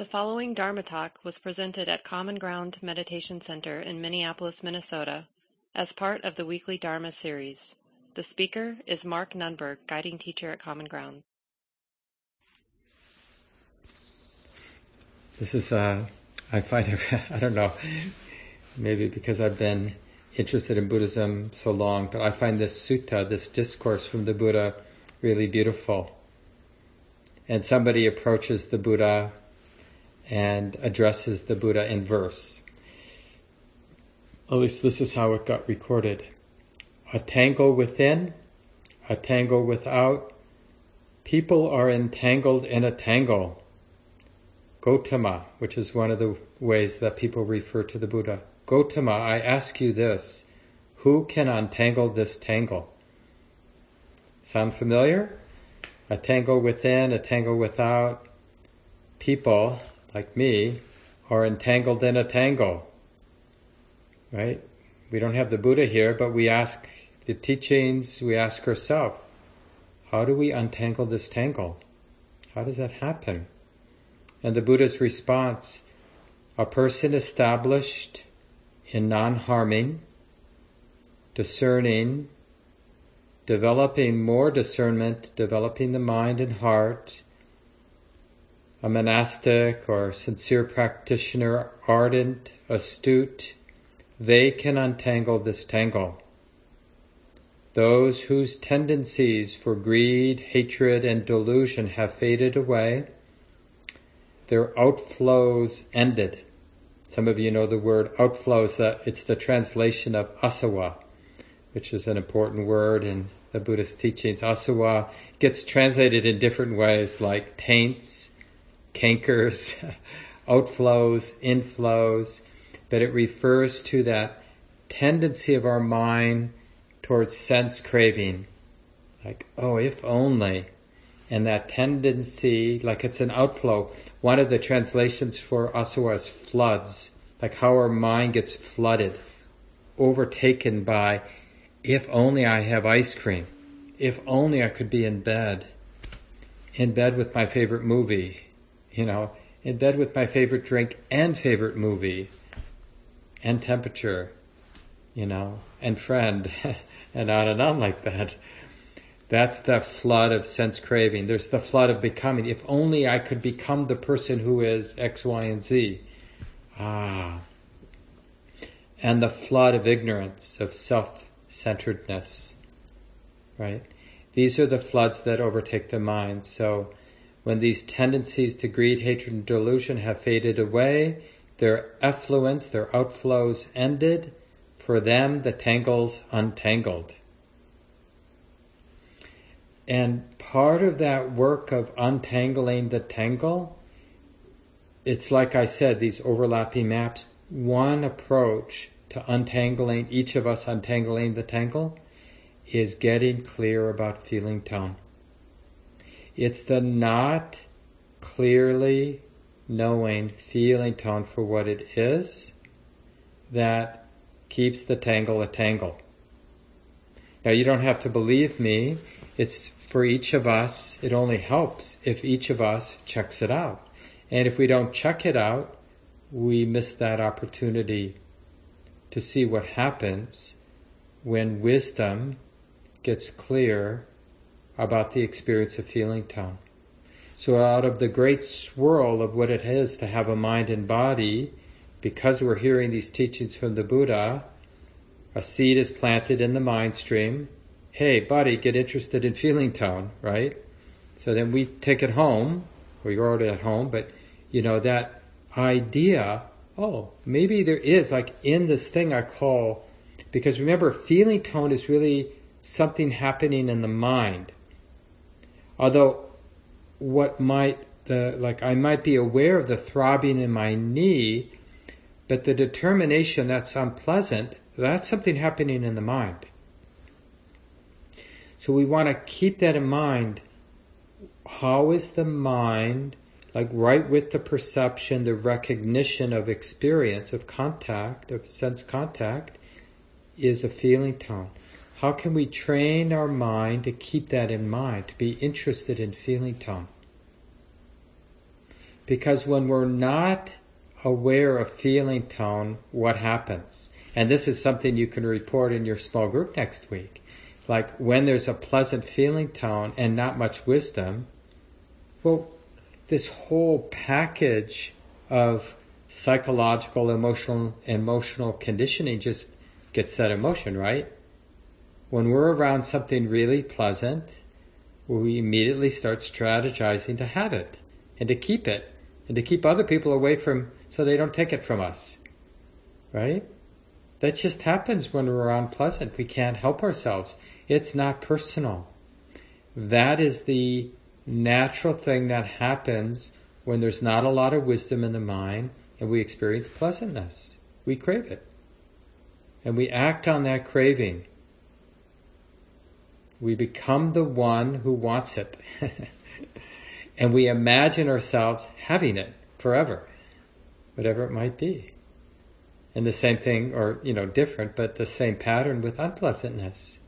The following Dharma talk was presented at Common Ground Meditation Center in Minneapolis, Minnesota, as part of the weekly Dharma series. The speaker is Mark Nunberg, guiding teacher at Common Ground. This is, uh, I find it, I don't know, maybe because I've been interested in Buddhism so long, but I find this sutta, this discourse from the Buddha, really beautiful. And somebody approaches the Buddha and addresses the Buddha in verse. At least this is how it got recorded. A tangle within, a tangle without. People are entangled in a tangle. Gotama, which is one of the ways that people refer to the Buddha. Gotama, I ask you this. Who can untangle this tangle? Sound familiar? A tangle within, a tangle without. People like me, are entangled in a tangle. Right? We don't have the Buddha here, but we ask the teachings, we ask ourselves, how do we untangle this tangle? How does that happen? And the Buddha's response, a person established in non-harming, discerning, developing more discernment, developing the mind and heart, a monastic or sincere practitioner, ardent, astute, they can untangle this tangle. Those whose tendencies for greed, hatred, and delusion have faded away, their outflows ended. Some of you know the word outflows, it's the translation of asava, which is an important word in the Buddhist teachings. Asava gets translated in different ways like taints, cankers, outflows, inflows, but it refers to that tendency of our mind towards sense craving. Like, oh, if only. And that tendency, like it's an outflow. One of the translations for asava is floods, like how our mind gets flooded, overtaken by, if only I have ice cream. If only I could be in bed. In bed with my favorite movie you know, in bed with my favorite drink and favorite movie and temperature, you know, and friend and on and on like that. That's the flood of sense craving. There's the flood of becoming. If only I could become the person who is X, Y, and Z. Ah. And the flood of ignorance, of self-centeredness. Right? These are the floods that overtake the mind. So, when these tendencies to greed, hatred, and delusion have faded away, their effluence, their outflows ended, for them the tangles untangled. And part of that work of untangling the tangle, it's like I said, these overlapping maps. One approach to untangling, each of us untangling the tangle, is getting clear about feeling tone. It's the not clearly knowing, feeling tone for what it is that keeps the tangle a tangle. Now you don't have to believe me. It's for each of us. It only helps if each of us checks it out. And if we don't check it out, we miss that opportunity to see what happens when wisdom gets clear about the experience of feeling tone. So out of the great swirl of what it is to have a mind and body, because we're hearing these teachings from the Buddha, a seed is planted in the mind stream. Hey, body, get interested in feeling tone, right? So then we take it home, or you're already at home, but you know, that idea, oh, maybe there is, like in this thing I call, because remember, feeling tone is really something happening in the mind. Although what might the like I might be aware of the throbbing in my knee, but the determination that's unpleasant, that's something happening in the mind. So we want to keep that in mind. How is the mind, like right with the perception, the recognition of experience, of contact, of sense contact, is a feeling tone. How can we train our mind to keep that in mind, to be interested in feeling tone? Because when we're not aware of feeling tone, what happens? And this is something you can report in your small group next week. Like when there's a pleasant feeling tone and not much wisdom, well, this whole package of psychological, emotional, emotional conditioning just gets set in motion, right? When we're around something really pleasant, we immediately start strategizing to have it and to keep it and to keep other people away from so they don't take it from us. Right? That just happens when we're unpleasant. We can't help ourselves. It's not personal. That is the natural thing that happens when there's not a lot of wisdom in the mind and we experience pleasantness. We crave it. And we act on that craving. We become the one who wants it. and we imagine ourselves having it forever, whatever it might be. And the same thing, or, you know, different, but the same pattern with unpleasantness.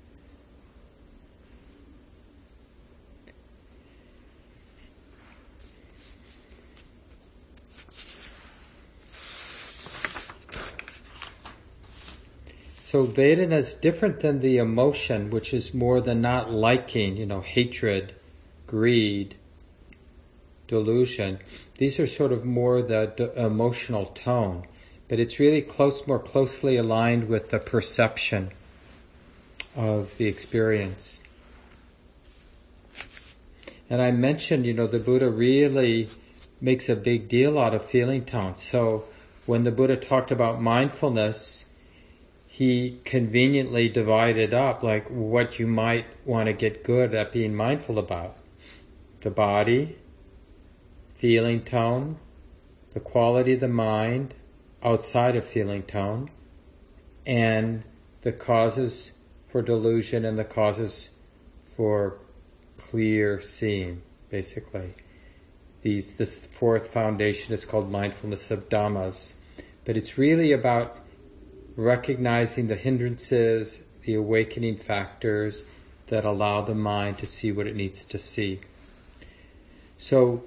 So Vedana is different than the emotion, which is more than not liking, you know, hatred, greed, delusion. These are sort of more the emotional tone, but it's really close, more closely aligned with the perception of the experience. And I mentioned, you know, the Buddha really makes a big deal out of feeling tone. So when the Buddha talked about mindfulness, he conveniently divided up like what you might want to get good at being mindful about. The body, feeling tone, the quality of the mind outside of feeling tone, and the causes for delusion and the causes for clear seeing, basically. These, this fourth foundation is called mindfulness of Dhammas. But it's really about recognizing the hindrances, the awakening factors that allow the mind to see what it needs to see. So,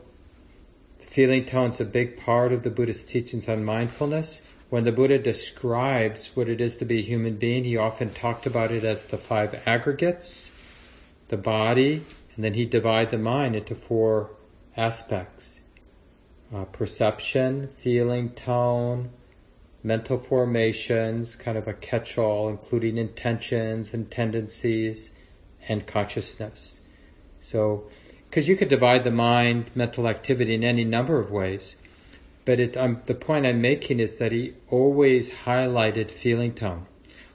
feeling tone is a big part of the Buddhist teachings on mindfulness. When the Buddha describes what it is to be a human being, he often talked about it as the five aggregates, the body, and then he divided the mind into four aspects. Uh, perception, feeling, tone, mental formations, kind of a catch-all, including intentions and tendencies and consciousness. So, because you could divide the mind, mental activity in any number of ways, but it, um, the point I'm making is that he always highlighted feeling tone.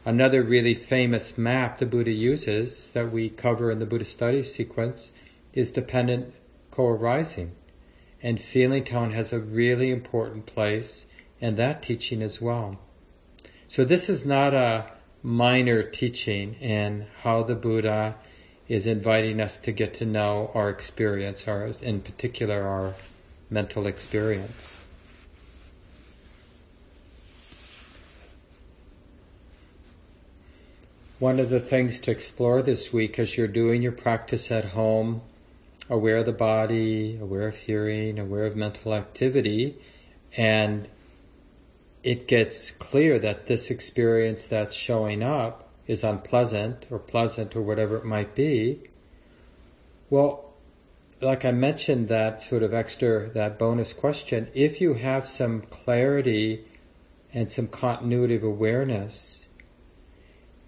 Another really famous map the Buddha uses that we cover in the Buddha studies sequence is dependent co-arising. And feeling tone has a really important place and that teaching as well. So this is not a minor teaching in how the Buddha is inviting us to get to know our experience, our, in particular our mental experience. One of the things to explore this week as you're doing your practice at home, aware of the body, aware of hearing, aware of mental activity, and it gets clear that this experience that's showing up is unpleasant or pleasant or whatever it might be, well, like I mentioned, that sort of extra, that bonus question, if you have some clarity and some continuity of awareness,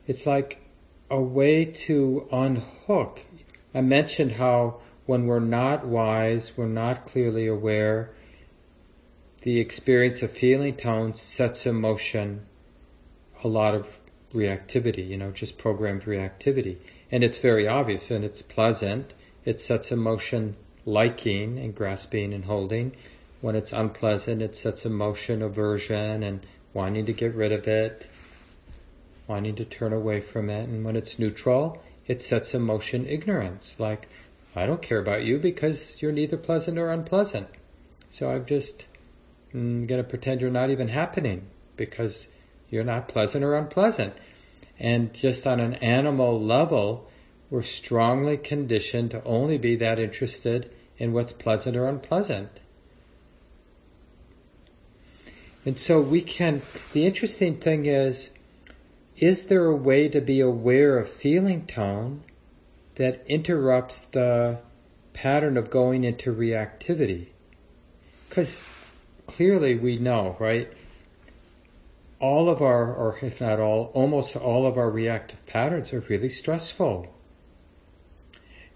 it's like a way to unhook. I mentioned how when we're not wise, we're not clearly aware, the experience of feeling tone sets in motion a lot of reactivity, you know, just programmed reactivity. And it's very obvious and it's pleasant. It sets in motion liking and grasping and holding. When it's unpleasant, it sets in motion aversion and wanting to get rid of it, wanting to turn away from it. And when it's neutral, it sets in motion ignorance, like, I don't care about you because you're neither pleasant or unpleasant. So I've just Mm, I'm going to pretend you're not even happening because you're not pleasant or unpleasant. And just on an animal level, we're strongly conditioned to only be that interested in what's pleasant or unpleasant. And so we can, the interesting thing is, is there a way to be aware of feeling tone that interrupts the pattern of going into reactivity? Because clearly we know, right? All of our, or if not all, almost all of our reactive patterns are really stressful.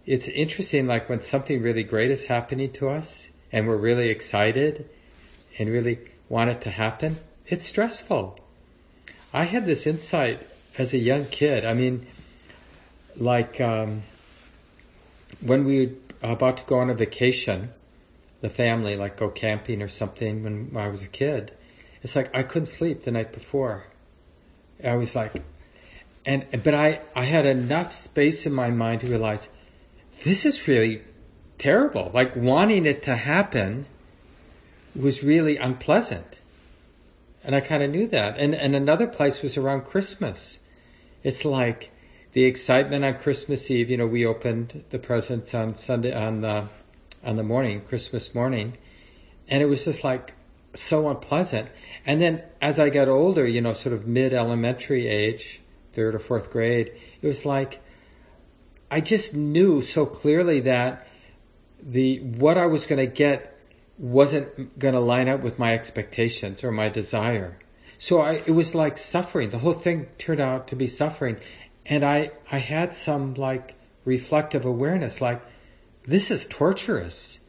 It's interesting, like when something really great is happening to us and we're really excited and really want it to happen, it's stressful. I had this insight as a young kid. I mean, like um, when we were about to go on a vacation, the family, like go camping or something when I was a kid, it's like I couldn't sleep the night before. I was like, and but I I had enough space in my mind to realize this is really terrible. Like wanting it to happen was really unpleasant. And I kind of knew that. And, and another place was around Christmas. It's like the excitement on Christmas Eve, you know, we opened the presents on Sunday, on the, on the morning, Christmas morning. And it was just like so unpleasant. And then as I got older, you know, sort of mid elementary age, third or fourth grade, it was like, I just knew so clearly that the, what I was going to get wasn't going to line up with my expectations or my desire. So I, it was like suffering. The whole thing turned out to be suffering. And I, I had some like reflective awareness, like, this is torturous.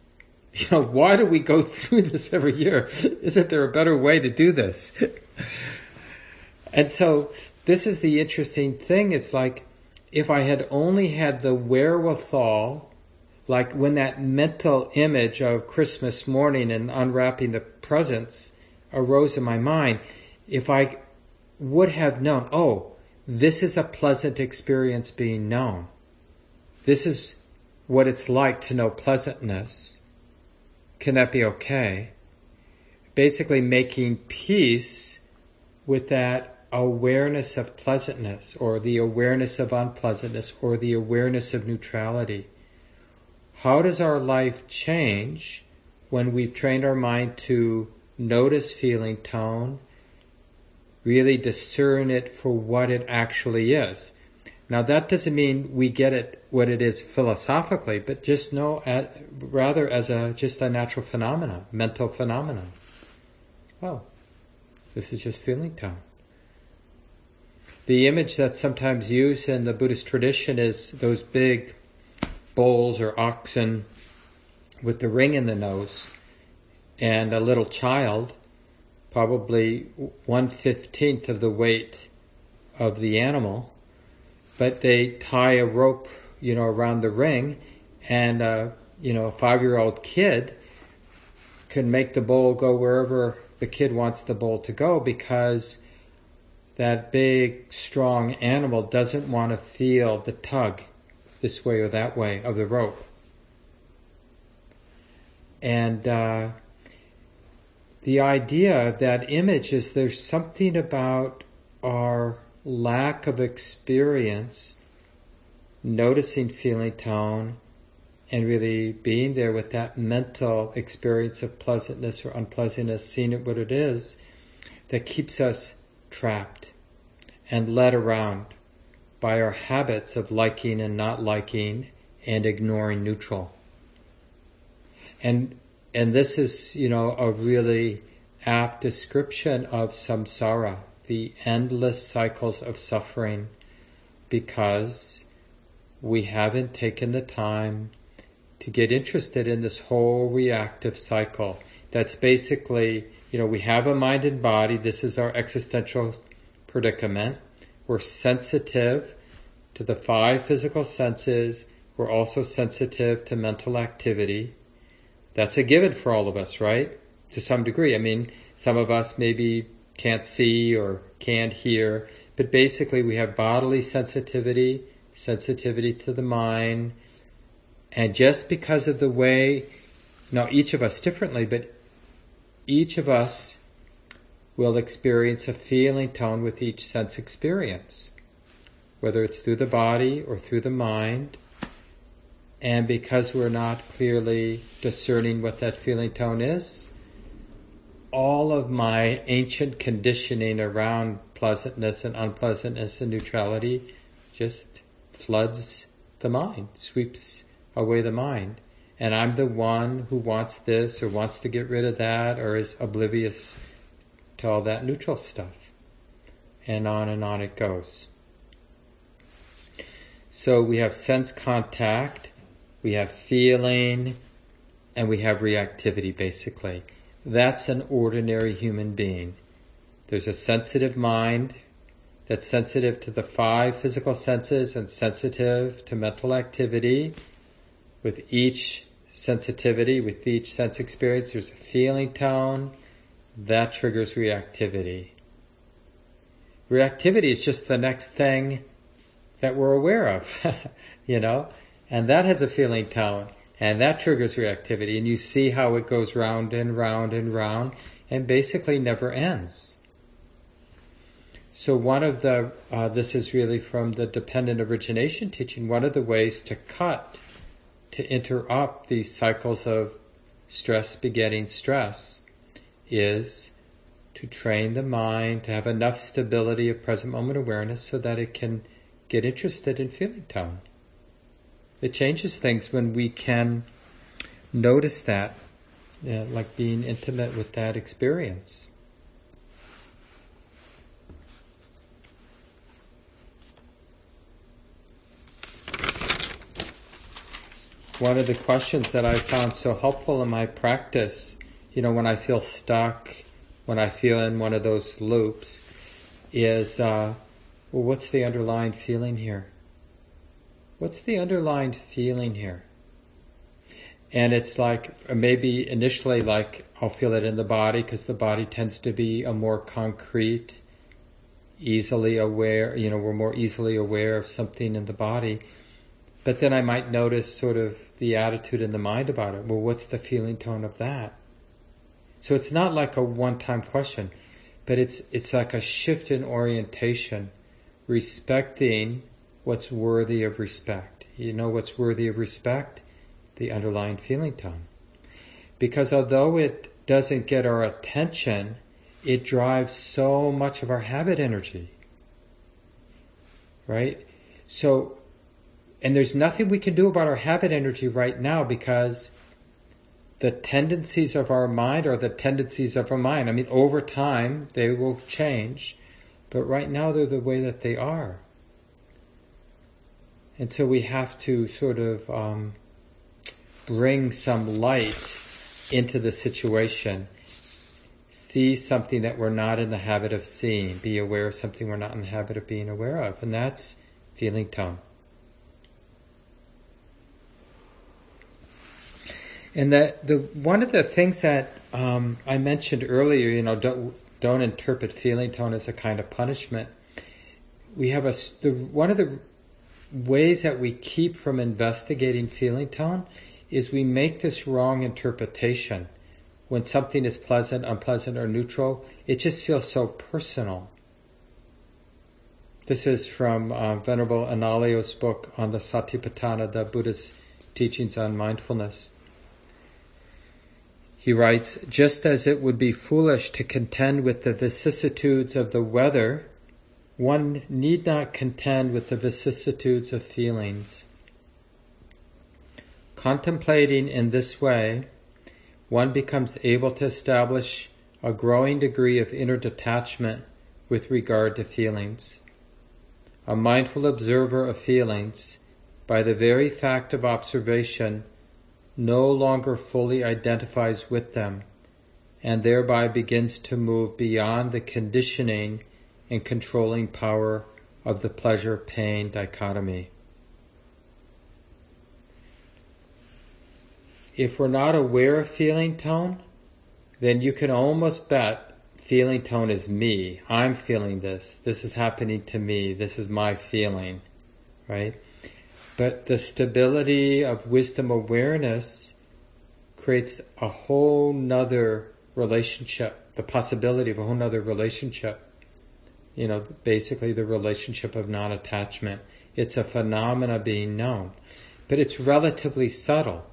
You know, why do we go through this every year? Isn't there a better way to do this? and so this is the interesting thing. It's like, if I had only had the wherewithal like when that mental image of Christmas morning and unwrapping the presents arose in my mind, if I would have known, oh, this is a pleasant experience being known. This is what it's like to know pleasantness. Can that be okay? Basically making peace with that awareness of pleasantness or the awareness of unpleasantness or the awareness of neutrality how does our life change when we've trained our mind to notice feeling tone, really discern it for what it actually is? Now that doesn't mean we get it what it is philosophically, but just know at, rather as a just a natural phenomena, mental phenomena. Oh, this is just feeling tone. The image that's sometimes used in the Buddhist tradition is those big bulls or oxen with the ring in the nose and a little child, probably one fifteenth of the weight of the animal, but they tie a rope, you know, around the ring and, uh, you know, a five year old kid can make the bull go wherever the kid wants the bull to go because that big, strong animal doesn't want to feel the tug this way or that way of the rope. And uh, the idea of that image is there's something about our lack of experience noticing feeling tone and really being there with that mental experience of pleasantness or unpleasantness, seeing it what it is, that keeps us trapped and led around by our habits of liking and not liking and ignoring neutral. And, and this is, you know, a really apt description of samsara, the endless cycles of suffering, because we haven't taken the time to get interested in this whole reactive cycle. That's basically, you know, we have a mind and body. This is our existential predicament. We're sensitive to the five physical senses. We're also sensitive to mental activity. That's a given for all of us, right? To some degree. I mean, some of us maybe can't see or can't hear, but basically we have bodily sensitivity, sensitivity to the mind, and just because of the way, now each of us differently, but each of us will experience a feeling tone with each sense experience, whether it's through the body or through the mind. And because we're not clearly discerning what that feeling tone is, all of my ancient conditioning around pleasantness and unpleasantness and neutrality just floods the mind, sweeps away the mind. And I'm the one who wants this or wants to get rid of that or is oblivious to all that neutral stuff. And on and on it goes. So we have sense contact, we have feeling, and we have reactivity basically. That's an ordinary human being. There's a sensitive mind that's sensitive to the five physical senses and sensitive to mental activity. With each sensitivity, with each sense experience, there's a feeling tone that triggers reactivity. Reactivity is just the next thing that we're aware of, you know, and that has a feeling tone and that triggers reactivity and you see how it goes round and round and round and basically never ends. So one of the, uh, this is really from the dependent origination teaching, one of the ways to cut, to interrupt these cycles of stress begetting stress is to train the mind to have enough stability of present moment awareness so that it can get interested in feeling tone. It changes things when we can notice that, yeah, like being intimate with that experience. one of the questions that I found so helpful in my practice, you know, when I feel stuck, when I feel in one of those loops, is, uh, well, what's the underlying feeling here? What's the underlying feeling here? And it's like, maybe initially like, I'll feel it in the body because the body tends to be a more concrete, easily aware, you know, we're more easily aware of something in the body. But then I might notice sort of the attitude in the mind about it. Well, what's the feeling tone of that? So it's not like a one-time question, but it's, it's like a shift in orientation, respecting what's worthy of respect. You know what's worthy of respect? The underlying feeling tone. Because although it doesn't get our attention, it drives so much of our habit energy. Right? So and there's nothing we can do about our habit energy right now because the tendencies of our mind are the tendencies of our mind. I mean, over time, they will change, but right now they're the way that they are. And so we have to sort of um, bring some light into the situation, see something that we're not in the habit of seeing, be aware of something we're not in the habit of being aware of, and that's feeling tone. And that the one of the things that um, I mentioned earlier, you know, don't don't interpret feeling tone as a kind of punishment. We have a the, one of the ways that we keep from investigating feeling tone is we make this wrong interpretation. When something is pleasant, unpleasant, or neutral, it just feels so personal. This is from uh, Venerable Analayo's book on the Satipatthana, the Buddha's teachings on mindfulness. He writes, just as it would be foolish to contend with the vicissitudes of the weather, one need not contend with the vicissitudes of feelings. Contemplating in this way, one becomes able to establish a growing degree of inner detachment with regard to feelings. A mindful observer of feelings, by the very fact of observation, no longer fully identifies with them and thereby begins to move beyond the conditioning and controlling power of the pleasure pain dichotomy. If we're not aware of feeling tone, then you can almost bet feeling tone is me. I'm feeling this. This is happening to me. This is my feeling, right? But the stability of wisdom awareness creates a whole nother relationship, the possibility of a whole nother relationship. You know, basically the relationship of non-attachment. It's a phenomena being known, but it's relatively subtle.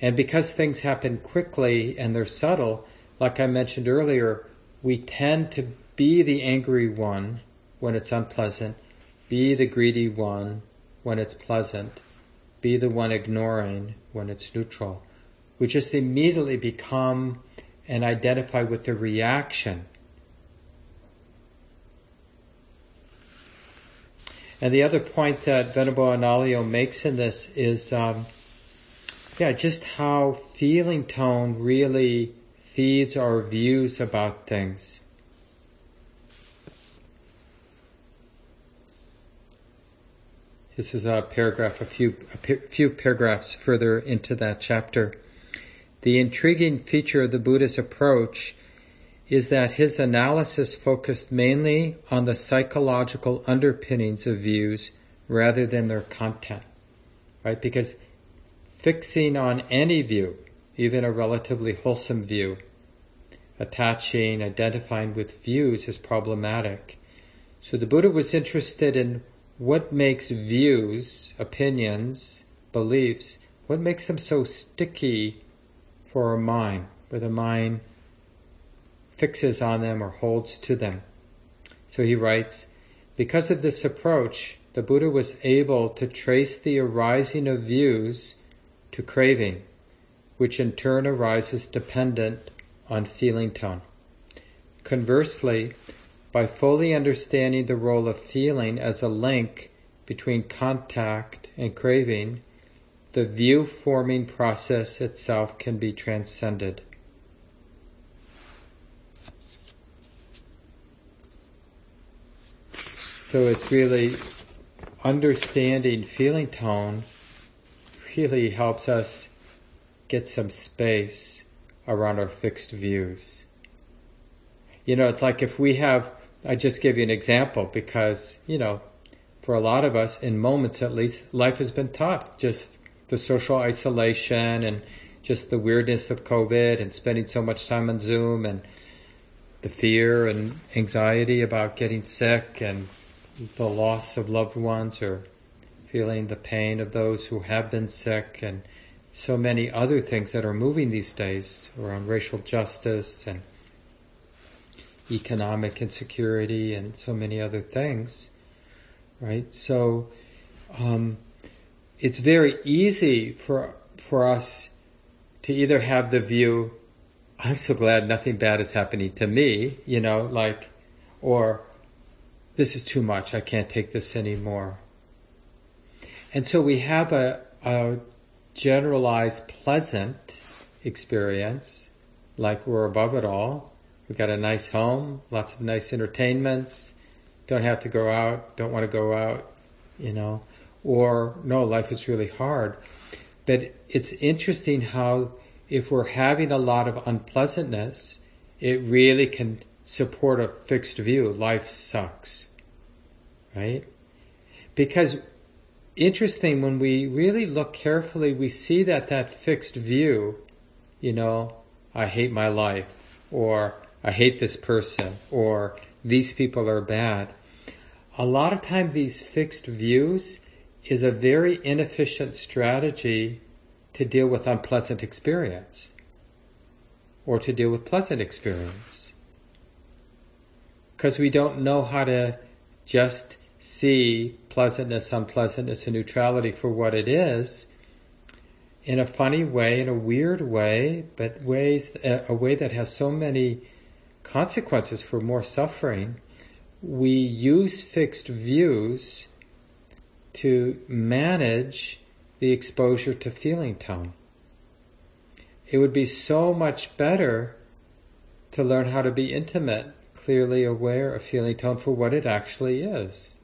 And because things happen quickly and they're subtle, like I mentioned earlier, we tend to be the angry one when it's unpleasant, be the greedy one when it's pleasant, be the one ignoring when it's neutral. We just immediately become and identify with the reaction. And the other point that Venerable Analayo makes in this is, um, yeah, just how feeling tone really feeds our views about things. This is a paragraph, a few, a few paragraphs further into that chapter. The intriguing feature of the Buddha's approach is that his analysis focused mainly on the psychological underpinnings of views rather than their content, right? Because fixing on any view, even a relatively wholesome view, attaching, identifying with views is problematic. So the Buddha was interested in what makes views, opinions, beliefs, what makes them so sticky for our mind, where the mind fixes on them or holds to them. So he writes, because of this approach, the Buddha was able to trace the arising of views to craving, which in turn arises dependent on feeling tone. Conversely, by fully understanding the role of feeling as a link between contact and craving, the view forming process itself can be transcended. So it's really understanding feeling tone really helps us get some space around our fixed views. You know, it's like if we have I just give you an example because, you know, for a lot of us, in moments at least, life has been tough. Just the social isolation and just the weirdness of COVID and spending so much time on Zoom and the fear and anxiety about getting sick and the loss of loved ones or feeling the pain of those who have been sick and so many other things that are moving these days around racial justice and economic insecurity and so many other things, right? So um, it's very easy for for us to either have the view, I'm so glad nothing bad is happening to me, you know, like, or this is too much, I can't take this anymore. And so we have a, a generalized pleasant experience, like we're above it all, We've got a nice home, lots of nice entertainments. Don't have to go out, don't want to go out, you know. Or, no, life is really hard. But it's interesting how if we're having a lot of unpleasantness, it really can support a fixed view. Life sucks. Right? Because interesting, when we really look carefully, we see that that fixed view, you know, I hate my life, or I hate this person or these people are bad. A lot of time these fixed views is a very inefficient strategy to deal with unpleasant experience or to deal with pleasant experience. Because we don't know how to just see pleasantness, unpleasantness, and neutrality for what it is in a funny way, in a weird way, but ways, a way that has so many consequences for more suffering, we use fixed views to manage the exposure to feeling tone. It would be so much better to learn how to be intimate, clearly aware of feeling tone for what it actually is.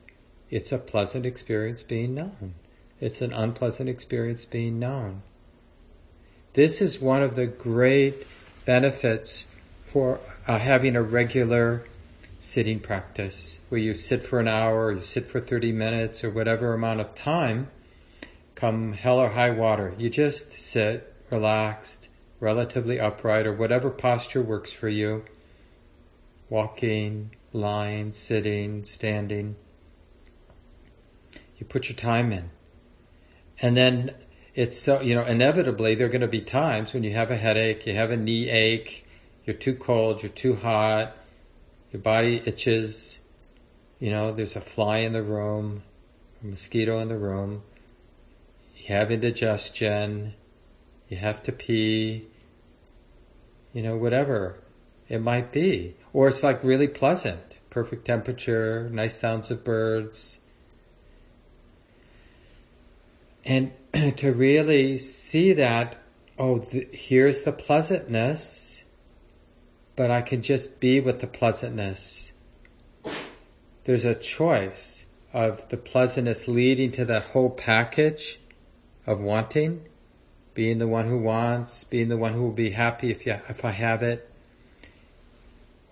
It's a pleasant experience being known. It's an unpleasant experience being known. This is one of the great benefits for uh, having a regular sitting practice where you sit for an hour or you sit for 30 minutes or whatever amount of time, come hell or high water. You just sit relaxed, relatively upright or whatever posture works for you. Walking, lying, sitting, standing. You put your time in. And then it's so, you know, inevitably there are going to be times when you have a headache, you have a knee ache, You're too cold, you're too hot, your body itches, you know, there's a fly in the room, a mosquito in the room, you have indigestion, you have to pee, you know, whatever it might be. Or it's like really pleasant, perfect temperature, nice sounds of birds. And to really see that, oh, here's the pleasantness, but I can just be with the pleasantness. There's a choice of the pleasantness leading to that whole package of wanting, being the one who wants, being the one who will be happy if you, if I have it,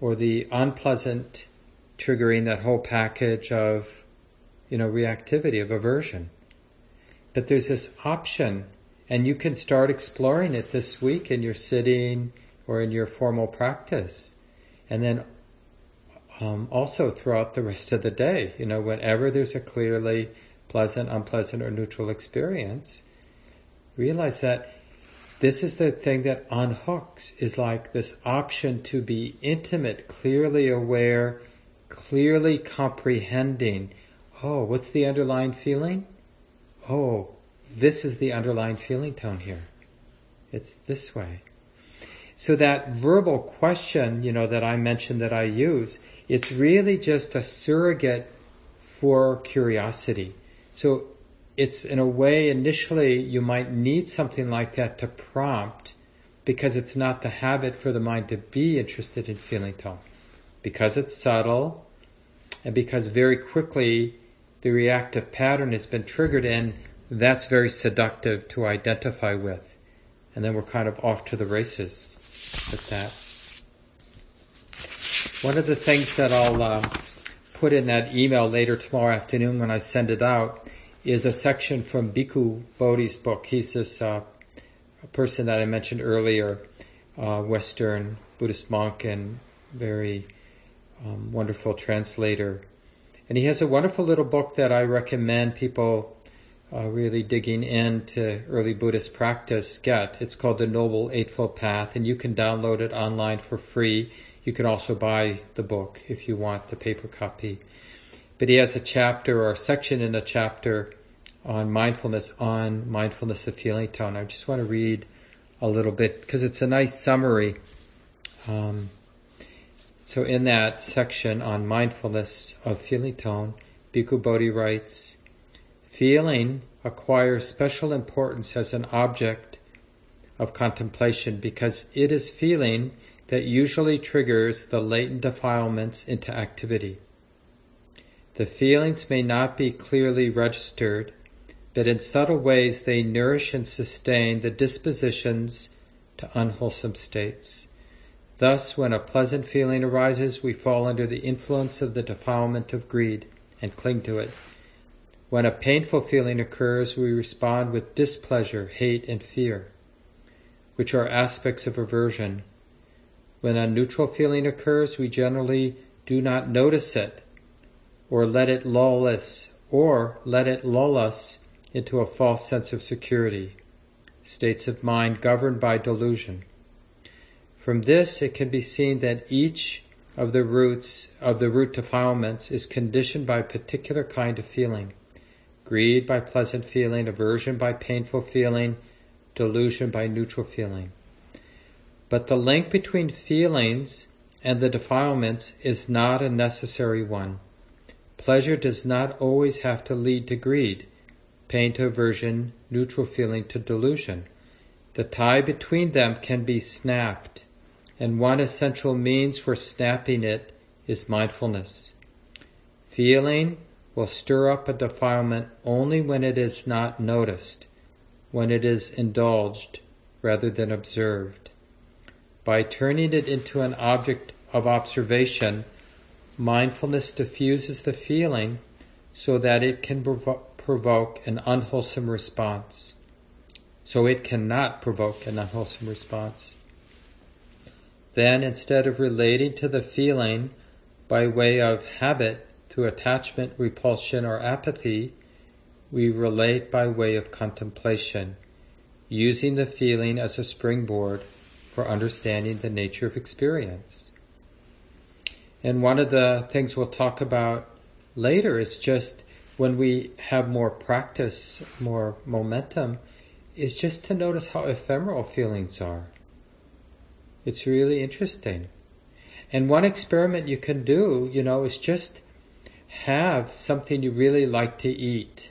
or the unpleasant triggering that whole package of, you know, reactivity of aversion. But there's this option and you can start exploring it this week in your sitting or in your formal practice. And then um, also throughout the rest of the day, you know, whenever there's a clearly pleasant, unpleasant, or neutral experience, realize that this is the thing that unhooks is like this option to be intimate, clearly aware, clearly comprehending. Oh, what's the underlying feeling? Oh, this is the underlying feeling tone here. It's this way. So that verbal question, you know, that I mentioned that I use, it's really just a surrogate for curiosity. So it's in a way initially you might need something like that to prompt because it's not the habit for the mind to be interested in feeling tone. Because it's subtle and because very quickly the reactive pattern has been triggered in, that's very seductive to identify with. And then we're kind of off to the races with that. One of the things that I'll uh, put in that email later tomorrow afternoon when I send it out is a section from Bhikkhu Bodhi's book. He's this uh, person that I mentioned earlier, uh, Western Buddhist monk and very um, wonderful translator. And he has a wonderful little book that I recommend people uh, really digging into early Buddhist practice get. It's called The Noble Eightfold Path, and you can download it online for free. You can also buy the book if you want the paper copy. But he has a chapter or a section in a chapter on mindfulness, on mindfulness of feeling tone. I just want to read a little bit because it's a nice summary. Um, so in that section on mindfulness of feeling tone, Bhikkhu Bodhi writes, feeling acquires special importance as an object of contemplation because it is feeling that usually triggers the latent defilements into activity. The feelings may not be clearly registered, but in subtle ways they nourish and sustain the dispositions to unwholesome states. Thus, when a pleasant feeling arises, we fall under the influence of the defilement of greed and cling to it. When a painful feeling occurs, we respond with displeasure, hate, and fear, which are aspects of aversion. When a neutral feeling occurs, we generally do not notice it or let it lull us, or let it lull us into a false sense of security, states of mind governed by delusion. From this, it can be seen that each of the roots of the root defilements is conditioned by a particular kind of feeling. Greed by pleasant feeling, aversion by painful feeling, delusion by neutral feeling. But the link between feelings and the defilements is not a necessary one. Pleasure does not always have to lead to greed, pain to aversion, neutral feeling to delusion. The tie between them can be snapped, and one essential means for snapping it is mindfulness. Feeling will stir up a defilement only when it is not noticed, when it is indulged rather than observed. By turning it into an object of observation, Mindfulness diffuses the feeling so that it can provo- provoke an unwholesome response. So it cannot provoke an unwholesome response. Then, instead of relating to the feeling by way of habit through attachment, repulsion, or apathy, we relate by way of contemplation, using the feeling as a springboard for understanding the nature of experience. And one of the things we'll talk about later is just when we have more practice, more momentum, is just to notice how ephemeral feelings are. It's really interesting. And one experiment you can do, you know, is just have something you really like to eat,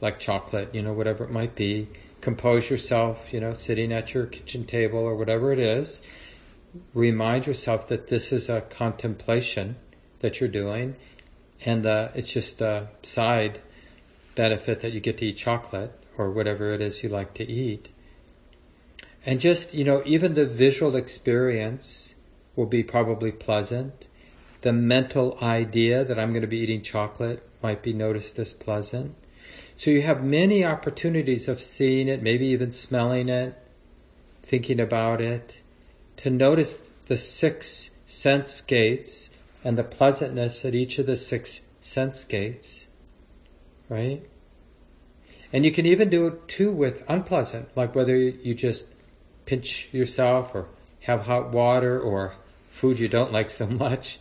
like chocolate, you know, whatever it might be. Compose yourself, you know, sitting at your kitchen table or whatever it is. Remind yourself that this is a contemplation that you're doing and uh, it's just a side benefit that you get to eat chocolate or whatever it is you like to eat. And just, you know, even the visual experience will be probably pleasant. The mental idea that I'm going to be eating chocolate might be noticed as pleasant. So you have many opportunities of seeing it, maybe even smelling it, thinking about it, to notice the six sense gates and the pleasantness at each of the six sense gates, right? And you can even do it too with unpleasant, like whether you just pinch yourself or have hot water or food you don't like so much.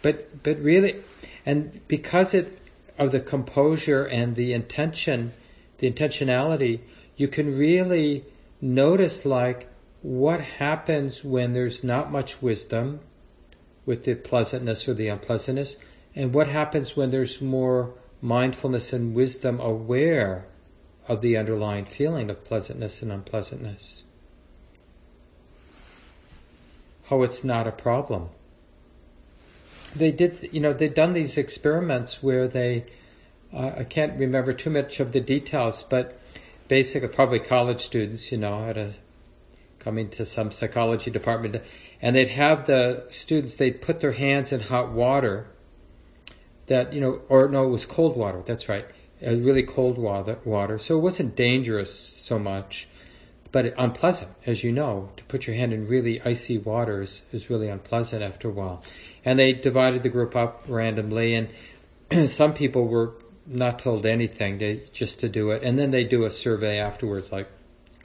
But, but really, and because it, of the composure and the intention, the intentionality, you can really notice like what happens when there's not much wisdom with the pleasantness or the unpleasantness, and what happens when there's more mindfulness and wisdom aware of the underlying feeling of pleasantness and unpleasantness. How it's not a problem. They did, you know, they'd done these experiments where they, uh, I can't remember too much of the details, but basically, probably college students, you know, at a coming to some psychology department, and they'd have the students, they'd put their hands in hot water that, you know, or no, it was cold water, that's right, really cold water, water. So it wasn't dangerous so much, but unpleasant, as you know. To put your hand in really icy water is, is really unpleasant after a while. And they divided the group up randomly, and some people were not told anything, they just to do it. And then they do a survey afterwards, like,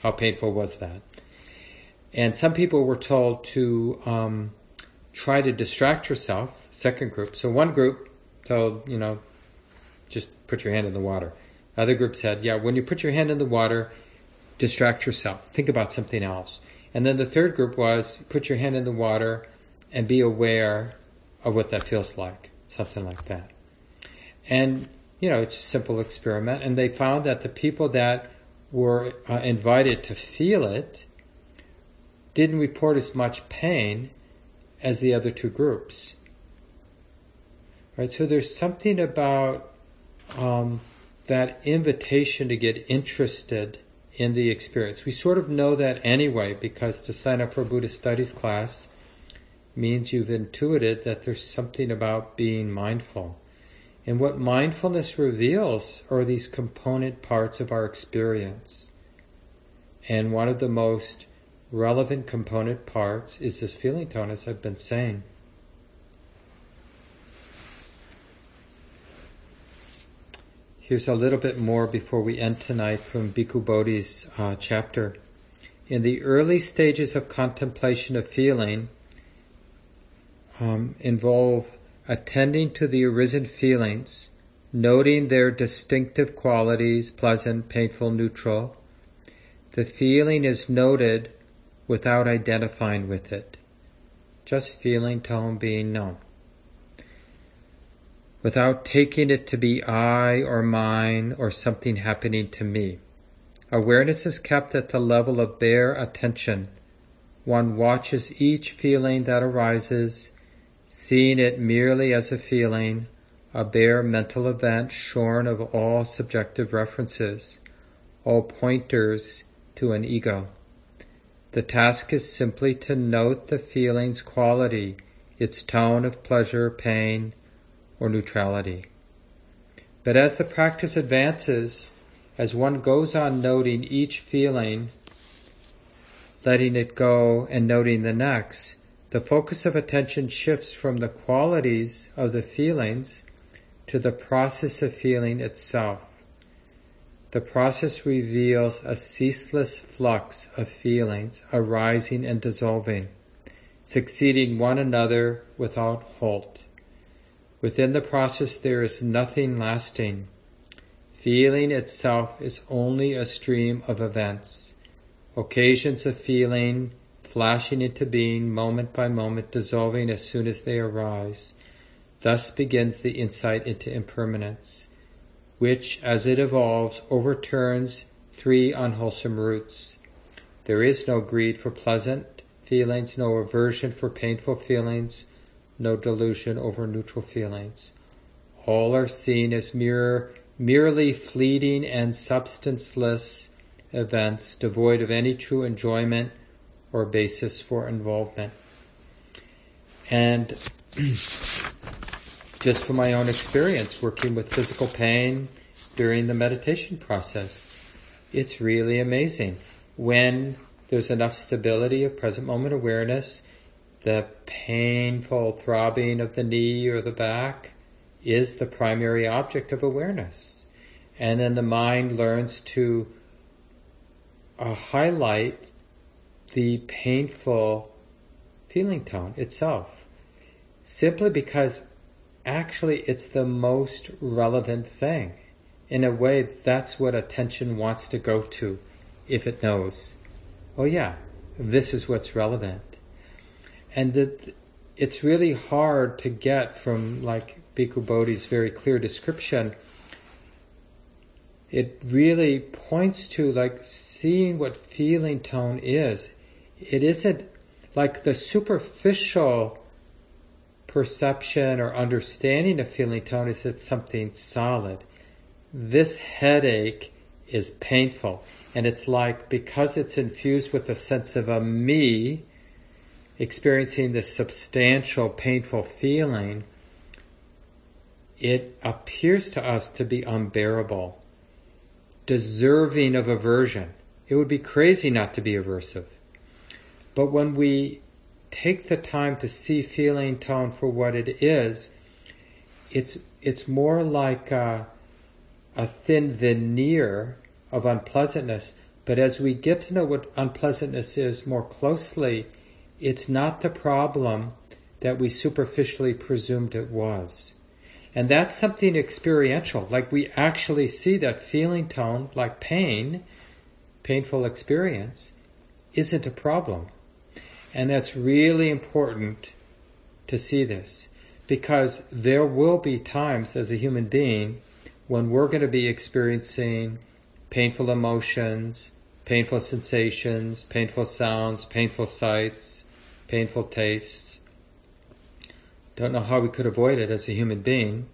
how painful was that? And some people were told to um, try to distract yourself, second group. So one group told, you know, just put your hand in the water. Other group said, yeah, when you put your hand in the water, distract yourself. Think about something else. And then the third group was put your hand in the water and be aware of what that feels like. Something like that. And, you know, it's a simple experiment. And they found that the people that were uh, invited to feel it didn't report as much pain as the other two groups. Right? So there's something about um, that invitation to get interested in the experience. We sort of know that anyway because to sign up for a Buddhist studies class means you've intuited that there's something about being mindful. And what mindfulness reveals are these component parts of our experience. And one of the most relevant component parts is this feeling tone, as I've been saying. Here's a little bit more before we end tonight from Bhikkhu Bodhi's uh, chapter. In the early stages of contemplation of feeling, um, involve attending to the arisen feelings, noting their distinctive qualities, pleasant, painful, neutral. The feeling is noted without identifying with it, just feeling tone being known. Without taking it to be I or mine or something happening to me. Awareness is kept at the level of bare attention. One watches each feeling that arises, seeing it merely as a feeling, a bare mental event shorn of all subjective references, all pointers to an ego. The task is simply to note the feeling's quality, its tone of pleasure, pain, or neutrality. But as the practice advances, as one goes on noting each feeling, letting it go and noting the next, the focus of attention shifts from the qualities of the feelings to the process of feeling itself. The process reveals a ceaseless flux of feelings arising and dissolving, succeeding one another without halt. Within the process there is nothing lasting. Feeling itself is only a stream of events, occasions of feeling flashing into being moment by moment, dissolving as soon as they arise. Thus begins the insight into impermanence, which, as it evolves, overturns three unwholesome roots. There is no greed for pleasant feelings, no aversion for painful feelings, no delusion over neutral feelings. All are seen as mere, merely fleeting and substanceless events, devoid of any true enjoyment or basis for involvement. And just from my own experience working with physical pain during the meditation process, it's really amazing. When there's enough stability of present moment awareness, the painful throbbing of the knee or the back is the primary object of awareness. And then the mind learns to uh, highlight the painful feeling tone itself. Simply because actually it's the most relevant thing. In a way, that's what attention wants to go to if it knows, oh yeah, this is what's relevant. And that it's really hard to get from like Bhikkhu Bodhi's very clear description it really points to like seeing what feeling tone is it isn't like the superficial perception or understanding of feeling tone is it's something solid. This headache is painful. And it's like because it's infused with a sense of a me experiencing this substantial painful feeling, it appears to us to be unbearable, deserving of aversion. It would be crazy not to be aversive. But when we take the time to see feeling tone for what it is, it's it's more like a, a thin veneer of unpleasantness. But as we get to know what unpleasantness is more closely, it's not the problem that we superficially presumed it was. And that's something experiential. Like we actually see that feeling tone, like pain, painful experience, isn't a problem. And that's really important to see this because there will be times as a human being when we're going to be experiencing painful emotions, painful sensations, painful sounds, painful sights, painful tastes. Don't know how we could avoid it as a human being.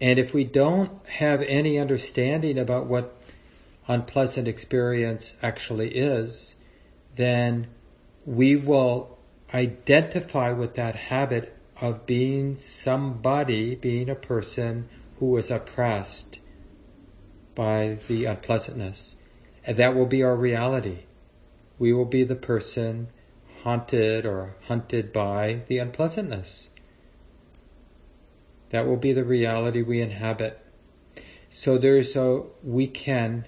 And if we don't have any understanding about what unpleasant experience actually is, then we will identify with that habit of being somebody, being a person who is oppressed by the unpleasantness. And that will be our reality. We will be the person haunted or hunted by the unpleasantness. That will be the reality we inhabit. So there's a, we can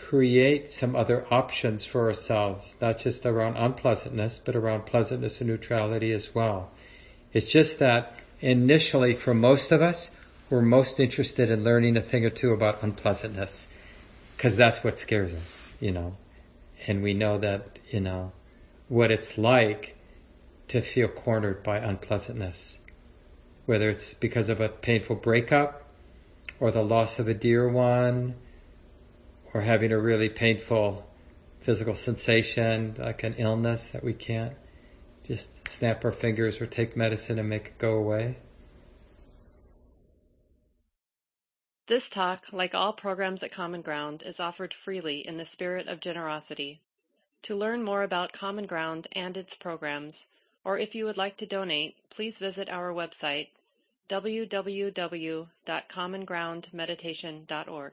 create some other options for ourselves, not just around unpleasantness, but around pleasantness and neutrality as well. It's just that initially, for most of us, we're most interested in learning a thing or two about unpleasantness, because that's what scares us, you know. And we know that, you know, what it's like to feel cornered by unpleasantness, whether it's because of a painful breakup or the loss of a dear one or having a really painful physical sensation, like an illness that we can't just snap our fingers or take medicine and make it go away. This talk, like all programs at Common Ground, is offered freely in the spirit of generosity. To learn more about Common Ground and its programs, or if you would like to donate, please visit our website www.commongroundmeditation.org.